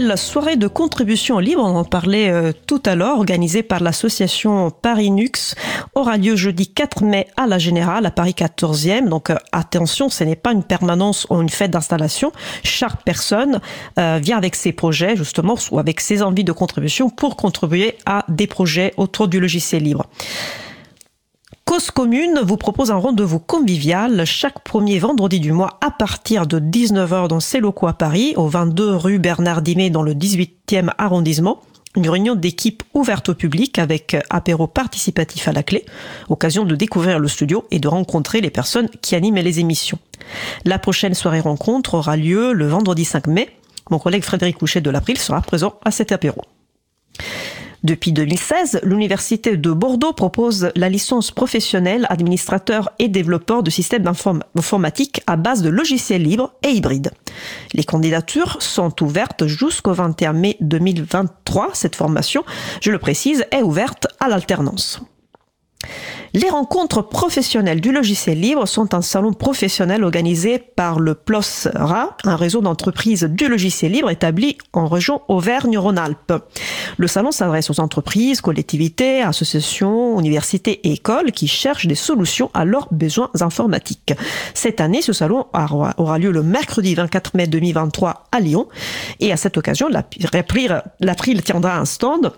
nouvelle soirée de contribution libre, on en parlait euh, tout à l'heure, organisée par l'association Paris Nux, aura lieu jeudi 4 mai à la Générale, à Paris 14e. Donc euh, attention, ce n'est pas une permanence ou une fête d'installation. Chaque personne euh, vient avec ses projets, justement, ou avec ses envies de contribution pour contribuer à des projets autour du logiciel libre. Cause Commune vous propose un rendez-vous convivial chaque premier vendredi du mois à partir de 19h dans ses locaux à Paris, au 22 rue Bernard Dimet dans le 18e arrondissement. Une réunion d'équipe ouverte au public avec apéro participatif à la clé, occasion de découvrir le studio et de rencontrer les personnes qui animent les émissions. La prochaine soirée rencontre aura lieu le vendredi 5 mai. Mon collègue Frédéric Couchet de l'April sera présent à cet apéro. Depuis 2016, l'Université de Bordeaux propose la licence professionnelle administrateur et développeur de systèmes informatiques à base de logiciels libres et hybrides. Les candidatures sont ouvertes jusqu'au 21 mai 2023. Cette formation, je le précise, est ouverte à l'alternance. Les rencontres professionnelles du logiciel libre sont un salon professionnel organisé par le PLOSRA, un réseau d'entreprises du logiciel libre établi en région Auvergne-Rhône-Alpes. Le salon s'adresse aux entreprises, collectivités, associations, universités et écoles qui cherchent des solutions à leurs besoins informatiques. Cette année, ce salon aura lieu le mercredi 24 mai 2023 à Lyon et à cette occasion, l'April tiendra un stand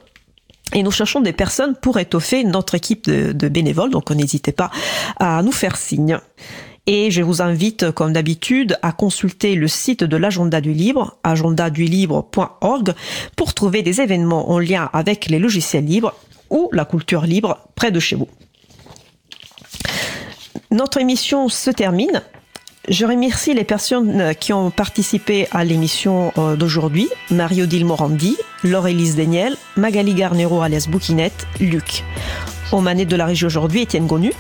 et nous cherchons des personnes pour étoffer notre équipe de, bénévoles, donc n'hésitez pas à nous faire signe. Et je vous invite, comme d'habitude, à consulter le site de l'agenda du libre, agendadulibre.org, pour trouver des événements en lien avec les logiciels libres ou la culture libre près de chez vous. Notre émission se termine. Je remercie les personnes qui ont participé à l'émission euh, d'aujourd'hui. Mario-Odile Morandi, Laure-Élise Daniel, Magali Garnero alias Bouquinette, Luc. Au manettes de la régie aujourd'hui, Étienne Gonu.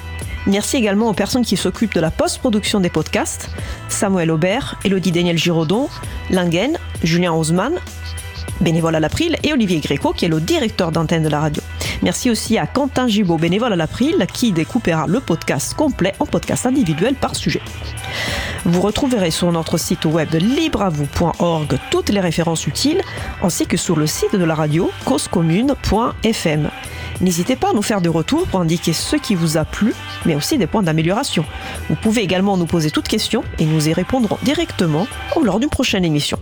Merci également aux personnes qui s'occupent de la post-production des podcasts. Samuel Aubert, Elodie Daniel Giraudon, Langen, Julien Haussmann, bénévole à l'April, et Olivier Gréco, qui est le directeur d'antenne de la radio. Merci aussi à Quentin Gibaud, bénévole à l'April, qui découpera le podcast complet en podcast individuel par sujet. Vous retrouverez sur notre site web libreavou.org toutes les références utiles, ainsi que sur le site de la radio causecommune.fm. N'hésitez pas à nous faire des retours pour indiquer ce qui vous a plu, mais aussi des points d'amélioration. Vous pouvez également nous poser toutes questions et nous y répondrons directement ou lors d'une prochaine émission.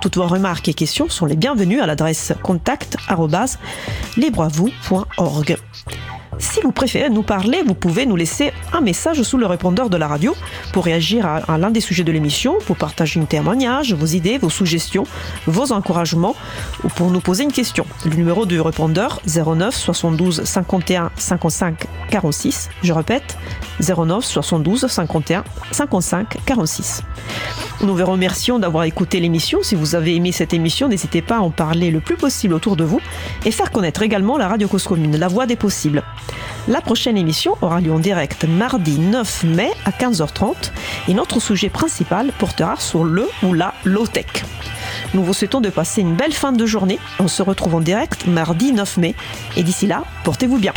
Toutes vos remarques et questions sont les bienvenues à l'adresse contact@libreavou.org. Si vous préférez nous parler, vous pouvez nous laisser un message sous le répondeur de la radio pour réagir à, l'un des sujets de l'émission, pour partager un témoignage, vos idées, vos suggestions, vos encouragements ou pour nous poser une question. Le numéro du répondeur 09 72 51 55 46. Je répète 09 72 51 55 46. Nous vous remercions d'avoir écouté l'émission. Si vous avez aimé cette émission, n'hésitez pas à en parler le plus possible autour de vous et faire connaître également la radio Cause Commune, la voix des possibles. La prochaine émission aura lieu en direct mardi 9 mai à 15h30 et notre sujet principal portera sur le ou la low-tech. Nous vous souhaitons de passer une belle fin de journée. On se retrouve en direct mardi 9 mai et d'ici là, portez-vous bien.